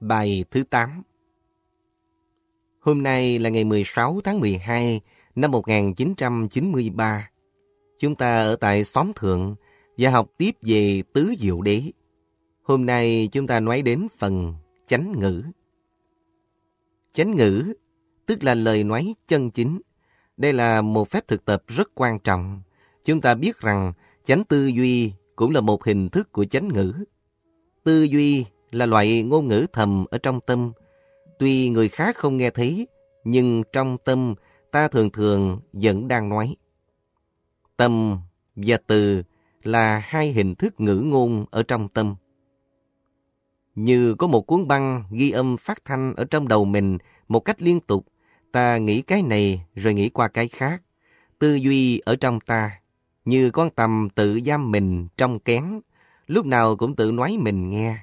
Bài thứ 8 Hôm nay là ngày 16 tháng 12 năm 1993. Chúng ta ở tại xóm thượng và học tiếp về tứ diệu đế. Hôm nay chúng ta nói đến phần chánh ngữ. Chánh ngữ, tức là lời nói chân chính. Đây là một phép thực tập rất quan trọng. Chúng ta biết rằng chánh tư duy cũng là một hình thức của chánh ngữ. Tư duy là loại ngôn ngữ thầm ở trong tâm. Tuy người khác không nghe thấy, nhưng trong tâm ta thường thường vẫn đang nói. Tâm và từ là hai hình thức ngữ ngôn ở trong tâm. Như có một cuốn băng ghi âm phát thanh ở trong đầu mình một cách liên tục, ta nghĩ cái này rồi nghĩ qua cái khác. Tư duy ở trong ta, như con tầm tự giam mình trong kén, lúc nào cũng tự nói mình nghe.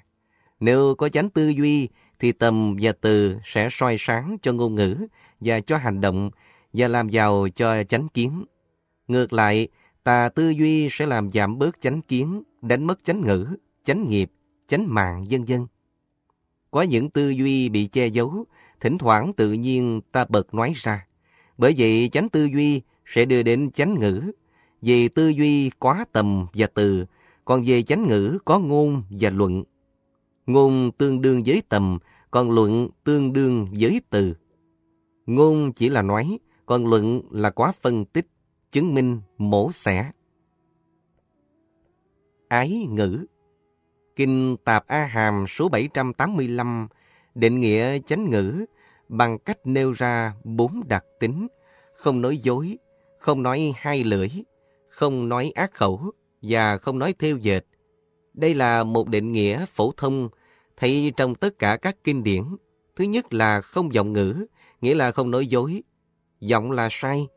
Nếu có chánh tư duy, thì tầm và từ sẽ soi sáng cho ngôn ngữ và cho hành động và làm giàu cho chánh kiến. Ngược lại, tà tư duy sẽ làm giảm bớt chánh kiến, đánh mất chánh ngữ, chánh nghiệp, chánh mạng, vân vân. Có những tư duy bị che giấu, thỉnh thoảng tự nhiên ta bật nói ra. Bởi vậy chánh tư duy sẽ đưa đến chánh ngữ. vì tư duy quá tầm và từ, còn về chánh ngữ có ngôn và luận. Ngôn tương đương với tầm, còn luận tương đương với từ. Ngôn chỉ là nói, còn luận là quá phân tích, chứng minh, mổ xẻ. Ái ngữ Kinh Tạp A Hàm số 785 định nghĩa chánh ngữ bằng cách nêu ra bốn đặc tính, không nói dối, không nói hai lưỡi, không nói ác khẩu và không nói thêu dệt. Đây là một định nghĩa phổ thông thấy trong tất cả các kinh điển. Thứ nhất là không giọng ngữ, nghĩa là không nói dối. Giọng là sai.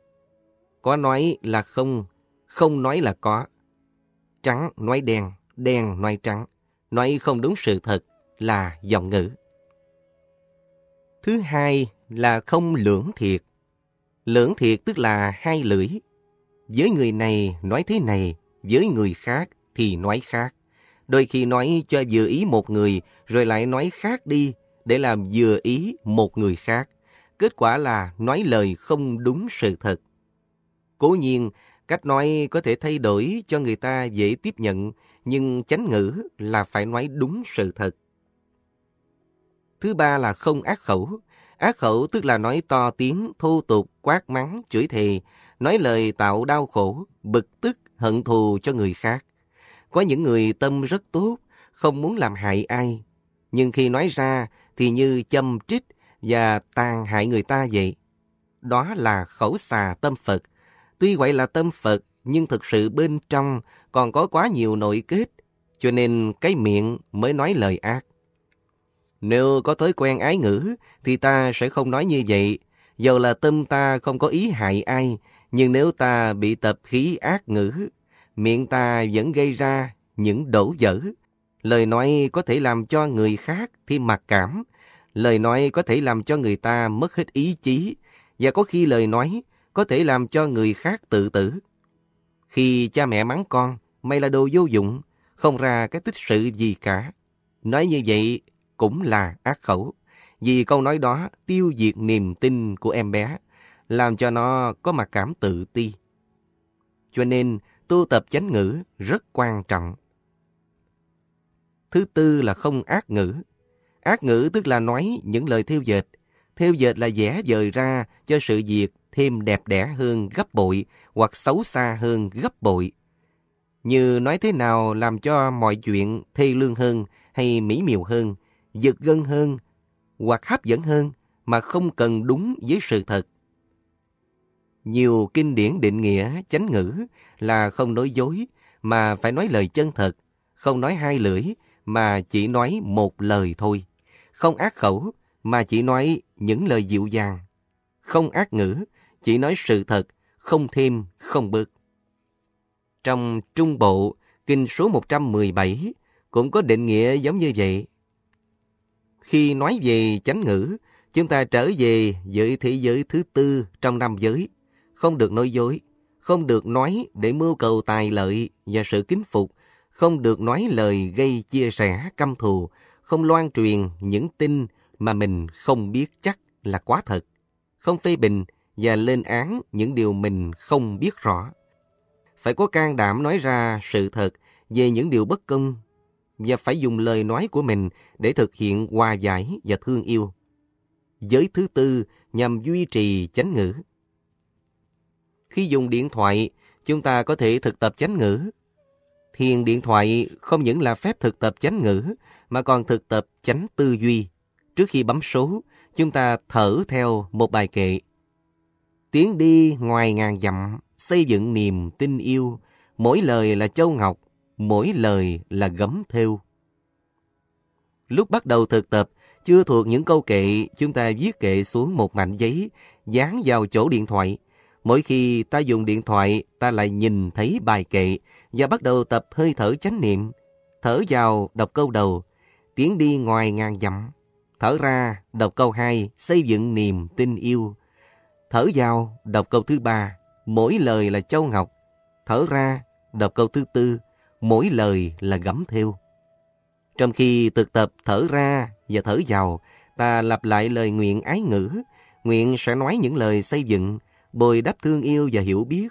Có nói là không, không nói là có. Trắng nói đen, đen nói trắng. Nói không đúng sự thật là giọng ngữ. Thứ hai là không lưỡng thiệt. Lưỡng thiệt tức là hai lưỡi. Với người này nói thế này, với người khác thì nói khác. Đôi khi nói cho vừa ý một người rồi lại nói khác đi để làm vừa ý một người khác. Kết quả là nói lời không đúng sự thật. Cố nhiên, cách nói có thể thay đổi cho người ta dễ tiếp nhận, nhưng chánh ngữ là phải nói đúng sự thật. Thứ ba là không ác khẩu. Ác khẩu tức là nói to tiếng, thô tục, quát mắng, chửi thề, nói lời tạo đau khổ, bực tức, hận thù cho người khác. Có những người tâm rất tốt, không muốn làm hại ai. Nhưng khi nói ra thì như châm trích và tàn hại người ta vậy. Đó là khẩu xà tâm Phật. Tuy gọi là tâm Phật, nhưng thực sự bên trong còn có quá nhiều nội kết, cho nên cái miệng mới nói lời ác. Nếu có thói quen ái ngữ, thì ta sẽ không nói như vậy. Dầu là tâm ta không có ý hại ai, nhưng nếu ta bị tập khí ác ngữ, miệng ta vẫn gây ra những đổ dở. Lời nói có thể làm cho người khác thêm mặc cảm. Lời nói có thể làm cho người ta mất hết ý chí. Và có khi lời nói có thể làm cho người khác tự tử. Khi cha mẹ mắng con, mày là đồ vô dụng, không ra cái tích sự gì cả. Nói như vậy cũng là ác khẩu. Vì câu nói đó tiêu diệt niềm tin của em bé, làm cho nó có mặc cảm tự ti. Cho nên, tu tập chánh ngữ rất quan trọng. Thứ tư là không ác ngữ. Ác ngữ tức là nói những lời thiêu dệt. Thiêu dệt là vẽ dời ra cho sự việc thêm đẹp đẽ hơn gấp bội hoặc xấu xa hơn gấp bội. Như nói thế nào làm cho mọi chuyện thê lương hơn hay mỹ miều hơn, giật gân hơn hoặc hấp dẫn hơn mà không cần đúng với sự thật. Nhiều kinh điển định nghĩa chánh ngữ là không nói dối mà phải nói lời chân thật, không nói hai lưỡi mà chỉ nói một lời thôi, không ác khẩu mà chỉ nói những lời dịu dàng, không ác ngữ, chỉ nói sự thật, không thêm, không bớt. Trong Trung Bộ, kinh số 117 cũng có định nghĩa giống như vậy. Khi nói về chánh ngữ, chúng ta trở về với thế giới thứ tư trong năm giới, không được nói dối, không được nói để mưu cầu tài lợi và sự kính phục, không được nói lời gây chia sẻ căm thù, không loan truyền những tin mà mình không biết chắc là quá thật, không phê bình và lên án những điều mình không biết rõ. Phải có can đảm nói ra sự thật về những điều bất công và phải dùng lời nói của mình để thực hiện hòa giải và thương yêu. Giới thứ tư nhằm duy trì chánh ngữ. Khi dùng điện thoại, chúng ta có thể thực tập chánh ngữ. Thiền điện thoại không những là phép thực tập chánh ngữ, mà còn thực tập chánh tư duy. Trước khi bấm số, chúng ta thở theo một bài kệ. Tiến đi ngoài ngàn dặm, xây dựng niềm tin yêu, mỗi lời là châu ngọc, mỗi lời là gấm thêu. Lúc bắt đầu thực tập, chưa thuộc những câu kệ, chúng ta viết kệ xuống một mảnh giấy, dán vào chỗ điện thoại. Mỗi khi ta dùng điện thoại, ta lại nhìn thấy bài kệ và bắt đầu tập hơi thở chánh niệm. Thở vào, đọc câu đầu, tiến đi ngoài ngàn dặm. Thở ra, đọc câu hai, xây dựng niềm tin yêu. Thở vào, đọc câu thứ ba, mỗi lời là châu ngọc. Thở ra, đọc câu thứ tư, mỗi lời là gấm thêu. Trong khi thực tập thở ra và thở vào, ta lặp lại lời nguyện ái ngữ, nguyện sẽ nói những lời xây dựng, bồi đắp thương yêu và hiểu biết.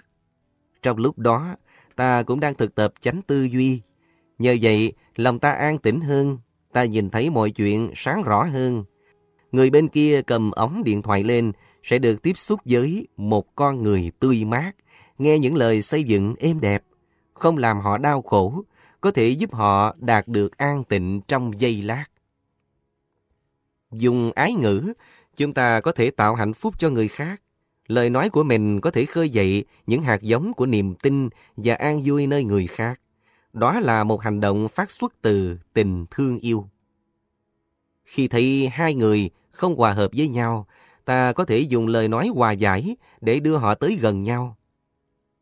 Trong lúc đó, ta cũng đang thực tập chánh tư duy. Nhờ vậy, lòng ta an tĩnh hơn, ta nhìn thấy mọi chuyện sáng rõ hơn. Người bên kia cầm ống điện thoại lên sẽ được tiếp xúc với một con người tươi mát, nghe những lời xây dựng êm đẹp, không làm họ đau khổ, có thể giúp họ đạt được an tịnh trong giây lát. Dùng ái ngữ, chúng ta có thể tạo hạnh phúc cho người khác. Lời nói của mình có thể khơi dậy những hạt giống của niềm tin và an vui nơi người khác. Đó là một hành động phát xuất từ tình thương yêu. Khi thấy hai người không hòa hợp với nhau, ta có thể dùng lời nói hòa giải để đưa họ tới gần nhau.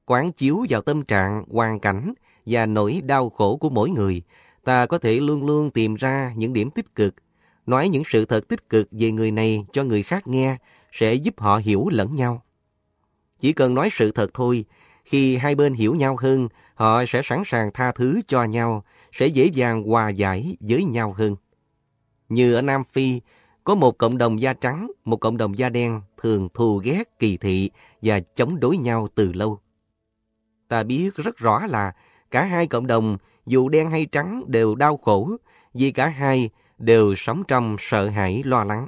Quán chiếu vào tâm trạng, hoàn cảnh và nỗi đau khổ của mỗi người, ta có thể luôn luôn tìm ra những điểm tích cực, nói những sự thật tích cực về người này cho người khác nghe sẽ giúp họ hiểu lẫn nhau. Chỉ cần nói sự thật thôi, khi hai bên hiểu nhau hơn, họ sẽ sẵn sàng tha thứ cho nhau, sẽ dễ dàng hòa giải với nhau hơn. Như ở Nam Phi, có một cộng đồng da trắng, một cộng đồng da đen thường thù ghét, kỳ thị và chống đối nhau từ lâu. Ta biết rất rõ là cả hai cộng đồng, dù đen hay trắng, đều đau khổ vì cả hai đều sống trong sợ hãi lo lắng.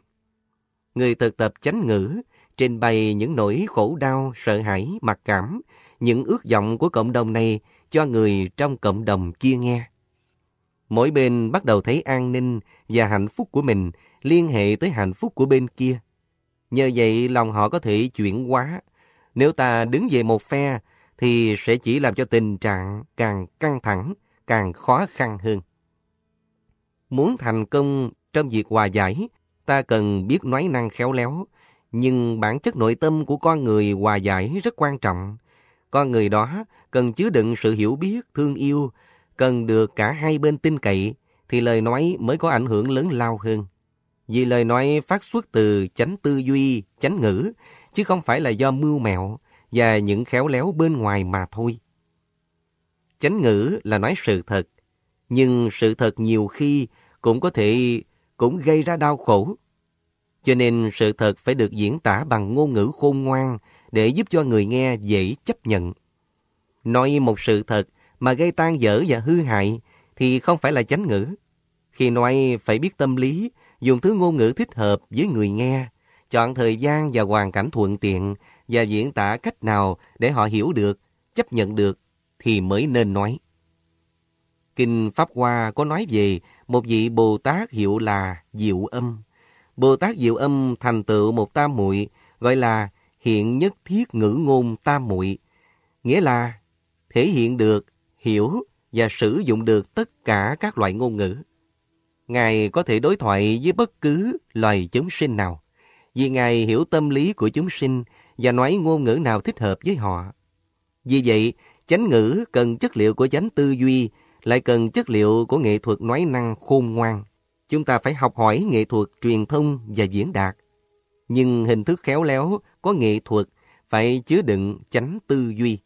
Người thực tập chánh ngữ trình bày những nỗi khổ đau, sợ hãi, mặc cảm, những ước vọng của cộng đồng này cho người trong cộng đồng kia nghe. Mỗi bên bắt đầu thấy an ninh và hạnh phúc của mình liên hệ tới hạnh phúc của bên kia. Nhờ vậy lòng họ có thể chuyển hóa. Nếu ta đứng về một phe thì sẽ chỉ làm cho tình trạng càng căng thẳng, càng khó khăn hơn. Muốn thành công trong việc hòa giải, ta cần biết nói năng khéo léo, nhưng bản chất nội tâm của con người hòa giải rất quan trọng. Con người đó cần chứa đựng sự hiểu biết, thương yêu, cần được cả hai bên tin cậy, thì lời nói mới có ảnh hưởng lớn lao hơn. Vì lời nói phát xuất từ chánh tư duy, chánh ngữ, chứ không phải là do mưu mẹo và những khéo léo bên ngoài mà thôi. Chánh ngữ là nói sự thật, nhưng sự thật nhiều khi cũng có thể cũng gây ra đau khổ. Cho nên sự thật phải được diễn tả bằng ngôn ngữ khôn ngoan để giúp cho người nghe dễ chấp nhận. Nói một sự thật mà gây tan dở và hư hại thì không phải là chánh ngữ. Khi nói phải biết tâm lý, dùng thứ ngôn ngữ thích hợp với người nghe, chọn thời gian và hoàn cảnh thuận tiện và diễn tả cách nào để họ hiểu được, chấp nhận được thì mới nên nói. Kinh Pháp Hoa có nói về một vị Bồ Tát hiệu là Diệu Âm. Bồ Tát Diệu Âm thành tựu một tam muội gọi là hiện nhất thiết ngữ ngôn tam muội, nghĩa là thể hiện được, hiểu và sử dụng được tất cả các loại ngôn ngữ. Ngài có thể đối thoại với bất cứ loài chúng sinh nào, vì Ngài hiểu tâm lý của chúng sinh và nói ngôn ngữ nào thích hợp với họ. Vì vậy, chánh ngữ cần chất liệu của chánh tư duy, lại cần chất liệu của nghệ thuật nói năng khôn ngoan. Chúng ta phải học hỏi nghệ thuật truyền thông và diễn đạt. Nhưng hình thức khéo léo có nghệ thuật phải chứa đựng chánh tư duy.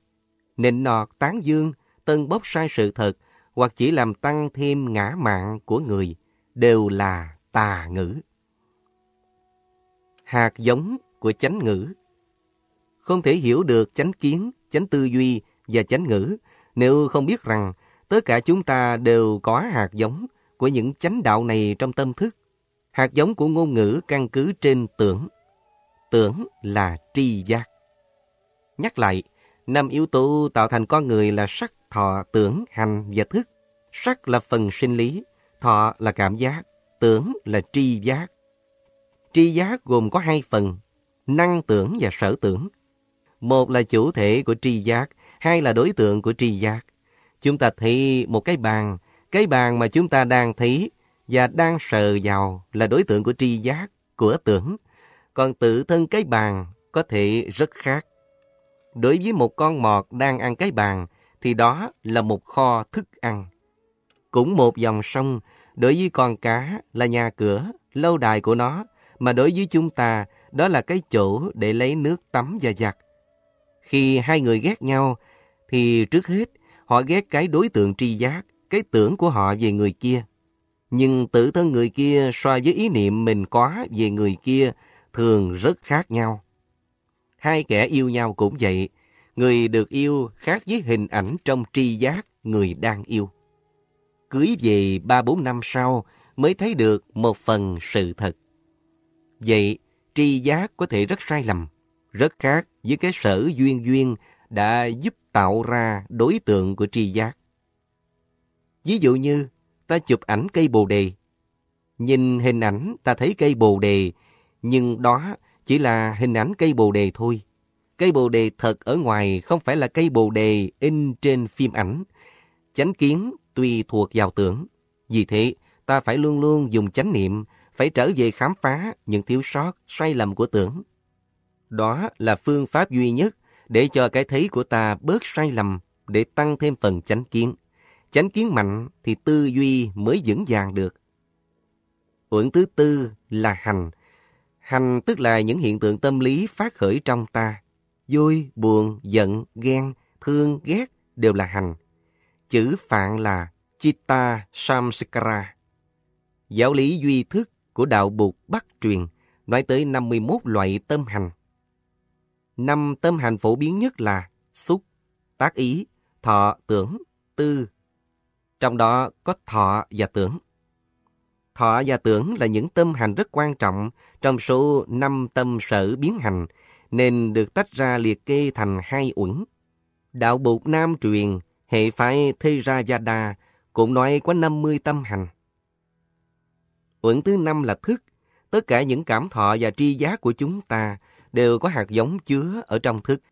Nịnh nọt tán dương, tân bốc sai sự thật hoặc chỉ làm tăng thêm ngã mạng của người đều là tà ngữ. Hạt giống của chánh ngữ Không thể hiểu được chánh kiến, chánh tư duy và chánh ngữ nếu không biết rằng tất cả chúng ta đều có hạt giống của những chánh đạo này trong tâm thức. Hạt giống của ngôn ngữ căn cứ trên tưởng. Tưởng là tri giác. Nhắc lại, năm yếu tố tạo thành con người là sắc, thọ, tưởng, hành và thức. Sắc là phần sinh lý, thọ là cảm giác, tưởng là tri giác. Tri giác gồm có hai phần, năng tưởng và sở tưởng. Một là chủ thể của tri giác, hai là đối tượng của tri giác. Chúng ta thấy một cái bàn, cái bàn mà chúng ta đang thấy và đang sờ vào là đối tượng của tri giác, của tưởng. Còn tự thân cái bàn có thể rất khác. Đối với một con mọt đang ăn cái bàn thì đó là một kho thức ăn. Cũng một dòng sông, đối với con cá là nhà cửa, lâu đài của nó, mà đối với chúng ta đó là cái chỗ để lấy nước tắm và giặt. Khi hai người ghét nhau, thì trước hết họ ghét cái đối tượng tri giác, cái tưởng của họ về người kia. Nhưng tự thân người kia so với ý niệm mình có về người kia thường rất khác nhau. Hai kẻ yêu nhau cũng vậy, người được yêu khác với hình ảnh trong tri giác người đang yêu. Cưới về ba bốn năm sau mới thấy được một phần sự thật. Vậy, tri giác có thể rất sai lầm, rất khác với cái sở duyên duyên đã giúp tạo ra đối tượng của tri giác. Ví dụ như, ta chụp ảnh cây bồ đề. Nhìn hình ảnh ta thấy cây bồ đề, nhưng đó chỉ là hình ảnh cây bồ đề thôi. Cây bồ đề thật ở ngoài không phải là cây bồ đề in trên phim ảnh. Chánh kiến tùy thuộc vào tưởng. Vì thế, ta phải luôn luôn dùng chánh niệm, phải trở về khám phá những thiếu sót, sai lầm của tưởng. Đó là phương pháp duy nhất để cho cái thấy của ta bớt sai lầm, để tăng thêm phần chánh kiến. Chánh kiến mạnh thì tư duy mới vững vàng được. Uẩn thứ tư là hành. Hành tức là những hiện tượng tâm lý phát khởi trong ta. Vui, buồn, giận, ghen, thương, ghét đều là hành. Chữ phạn là Chitta Samskara. Giáo lý duy thức của đạo Bụt Bắc truyền nói tới 51 loại tâm hành. Năm tâm hành phổ biến nhất là xúc, tác ý, thọ, tưởng, tư. Trong đó có thọ và tưởng. Thọ và tưởng là những tâm hành rất quan trọng trong số năm tâm sở biến hành, nên được tách ra liệt kê thành hai uẩn. Đạo Bụt Nam truyền, hệ phái Theravada cũng nói có 50 tâm hành. Uẩn thứ năm là thức. Tất cả những cảm thọ và tri giác của chúng ta đều có hạt giống chứa ở trong thức.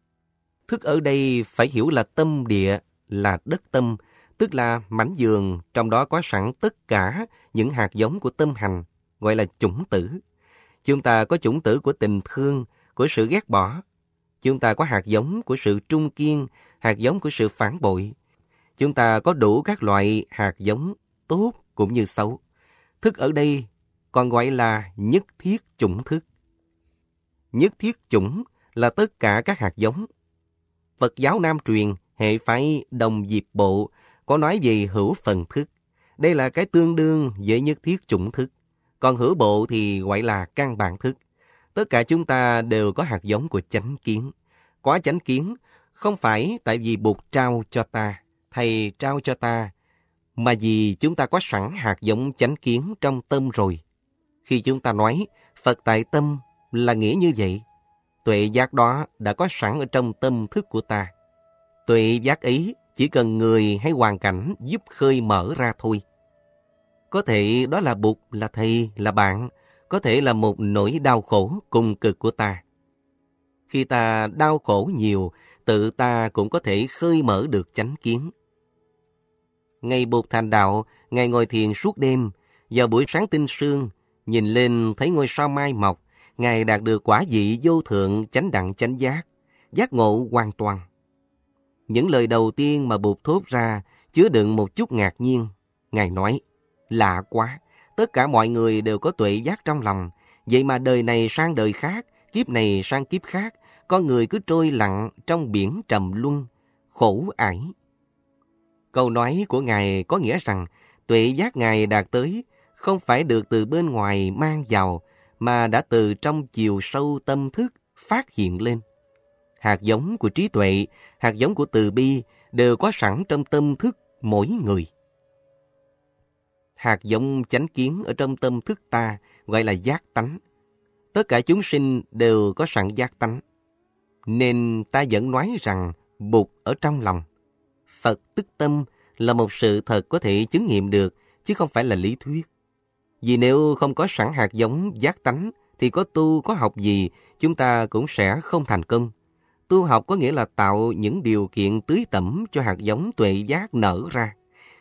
Thức ở đây phải hiểu là tâm địa, là đất tâm, tức là mảnh giường, trong đó có sẵn tất cả những hạt giống của tâm hành, gọi là chủng tử. Chúng ta có chủng tử của tình thương, của sự ghét bỏ. Chúng ta có hạt giống của sự trung kiên, hạt giống của sự phản bội. Chúng ta có đủ các loại hạt giống tốt cũng như xấu. Thức ở đây còn gọi là nhất thiết chủng thức. Nhất thiết chủng là tất cả các hạt giống. Phật giáo Nam truyền, hệ phái đồng diệp bộ, có nói về hữu phần thức. Đây là cái tương đương với nhất thiết chủng thức. Còn hữu bộ thì gọi là căn bản thức. Tất cả chúng ta đều có hạt giống của chánh kiến. Có chánh kiến không phải tại vì Bụt trao cho ta, Thầy trao cho ta, mà vì chúng ta có sẵn hạt giống chánh kiến trong tâm rồi. Khi chúng ta nói Phật tại tâm là nghĩa như vậy. Tuệ giác đó đã có sẵn ở trong tâm thức của ta. Tuệ giác ấy chỉ cần người hay hoàn cảnh giúp khơi mở ra thôi. Có thể đó là Bụt, là thầy, là bạn, có thể là một nỗi đau khổ cùng cực của ta. Khi ta đau khổ nhiều, tự ta cũng có thể khơi mở được chánh kiến. Ngày Bụt thành đạo, ngày ngồi thiền suốt đêm, vào buổi sáng tinh sương, nhìn lên thấy ngôi sao mai mọc, Ngài đạt được quả vị vô thượng chánh đẳng chánh giác, giác ngộ hoàn toàn. Những lời đầu tiên mà Bụt thốt ra chứa đựng một chút ngạc nhiên. Ngài nói, lạ quá, tất cả mọi người đều có tuệ giác trong lòng, vậy mà đời này sang đời khác, kiếp này sang kiếp khác, con người cứ trôi lặng trong biển trầm luân, khổ ải. Câu nói của Ngài có nghĩa rằng tuệ giác Ngài đạt tới không phải được từ bên ngoài mang vào, mà đã từ trong chiều sâu tâm thức phát hiện lên. Hạt giống của trí tuệ, hạt giống của từ bi đều có sẵn trong tâm thức mỗi người. Hạt giống chánh kiến ở trong tâm thức ta gọi là giác tánh. Tất cả chúng sinh đều có sẵn giác tánh. Nên ta vẫn nói rằng Bụt ở trong lòng. Phật tức tâm là một sự thật có thể chứng nghiệm được, chứ không phải là lý thuyết. Vì nếu không có sẵn hạt giống giác tánh, thì có tu, có học gì, chúng ta cũng sẽ không thành công. Tu học có nghĩa là tạo những điều kiện tưới tẩm cho hạt giống tuệ giác nở ra.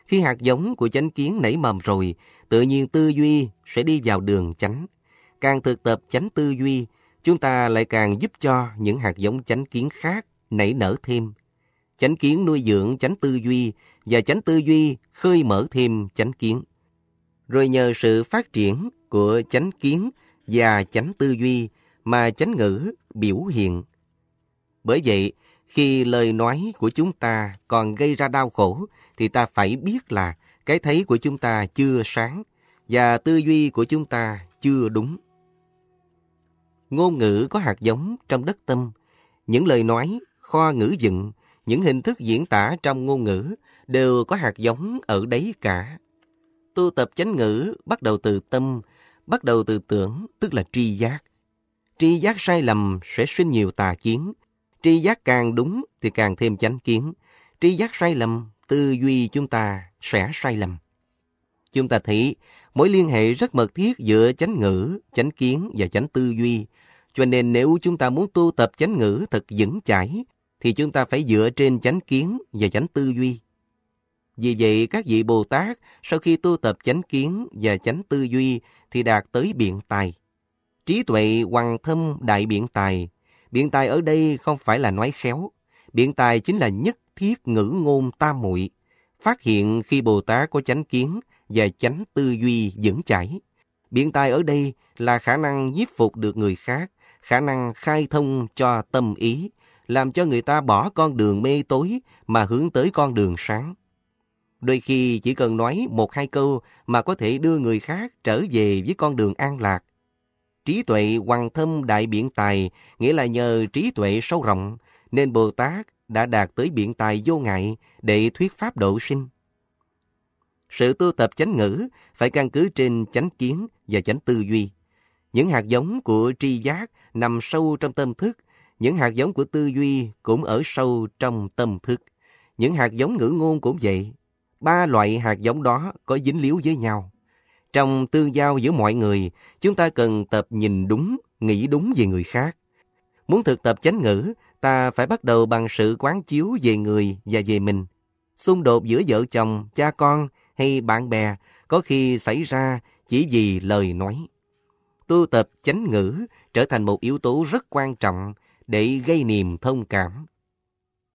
Khi hạt giống của chánh kiến nảy mầm rồi, tự nhiên tư duy sẽ đi vào đường chánh. Càng thực tập chánh tư duy, chúng ta lại càng giúp cho những hạt giống chánh kiến khác nảy nở thêm. Chánh kiến nuôi dưỡng chánh tư duy và chánh tư duy khơi mở thêm chánh kiến. Rồi nhờ sự phát triển của chánh kiến và chánh tư duy mà chánh ngữ biểu hiện. Bởi vậy, khi lời nói của chúng ta còn gây ra đau khổ, thì ta phải biết là cái thấy của chúng ta chưa sáng và tư duy của chúng ta chưa đúng. Ngôn ngữ có hạt giống trong đất tâm. Những lời nói, kho ngữ dựng, những hình thức diễn tả trong ngôn ngữ đều có hạt giống ở đấy cả. Tu tập chánh ngữ bắt đầu từ tâm, bắt đầu từ tưởng, tức là tri giác. Tri giác sai lầm sẽ sinh nhiều tà kiến. Tri giác càng đúng thì càng thêm chánh kiến. Tri giác sai lầm, tư duy chúng ta sẽ sai lầm. Chúng ta thấy mối liên hệ rất mật thiết giữa chánh ngữ, chánh kiến và chánh tư duy. Cho nên nếu chúng ta muốn tu tập chánh ngữ thật vững chãi, thì chúng ta phải dựa trên chánh kiến và chánh tư duy. Vì vậy, các vị Bồ Tát sau khi tu tập chánh kiến và chánh tư duy thì đạt tới biện tài. Trí tuệ hoàng thâm đại biện tài. Biện tài ở đây không phải là nói khéo. Biện tài chính là nhất thiết ngữ ngôn tam muội phát hiện khi Bồ Tát có chánh kiến và chánh tư duy vững chãi. Biện tài ở đây là khả năng nhiếp phục được người khác, khả năng khai thông cho tâm ý, làm cho người ta bỏ con đường mê tối mà hướng tới con đường sáng. Đôi khi chỉ cần nói một hai câu mà có thể đưa người khác trở về với con đường an lạc. Trí tuệ hoàng thâm đại biện tài, nghĩa là nhờ trí tuệ sâu rộng, nên Bồ Tát đã đạt tới biện tài vô ngại để thuyết pháp độ sinh. Sự tu tập chánh ngữ phải căn cứ trên chánh kiến và chánh tư duy. Những hạt giống của tri giác nằm sâu trong tâm thức, những hạt giống của tư duy cũng ở sâu trong tâm thức. Những hạt giống ngữ ngôn cũng vậy. Ba loại hạt giống đó có dính líu với nhau. Trong tương giao giữa mọi người, chúng ta cần tập nhìn đúng, nghĩ đúng về người khác. Muốn thực tập chánh ngữ, ta phải bắt đầu bằng sự quán chiếu về người và về mình. Xung đột giữa vợ chồng, cha con hay bạn bè có khi xảy ra chỉ vì lời nói. Tu tập chánh ngữ trở thành một yếu tố rất quan trọng để gây niềm thông cảm.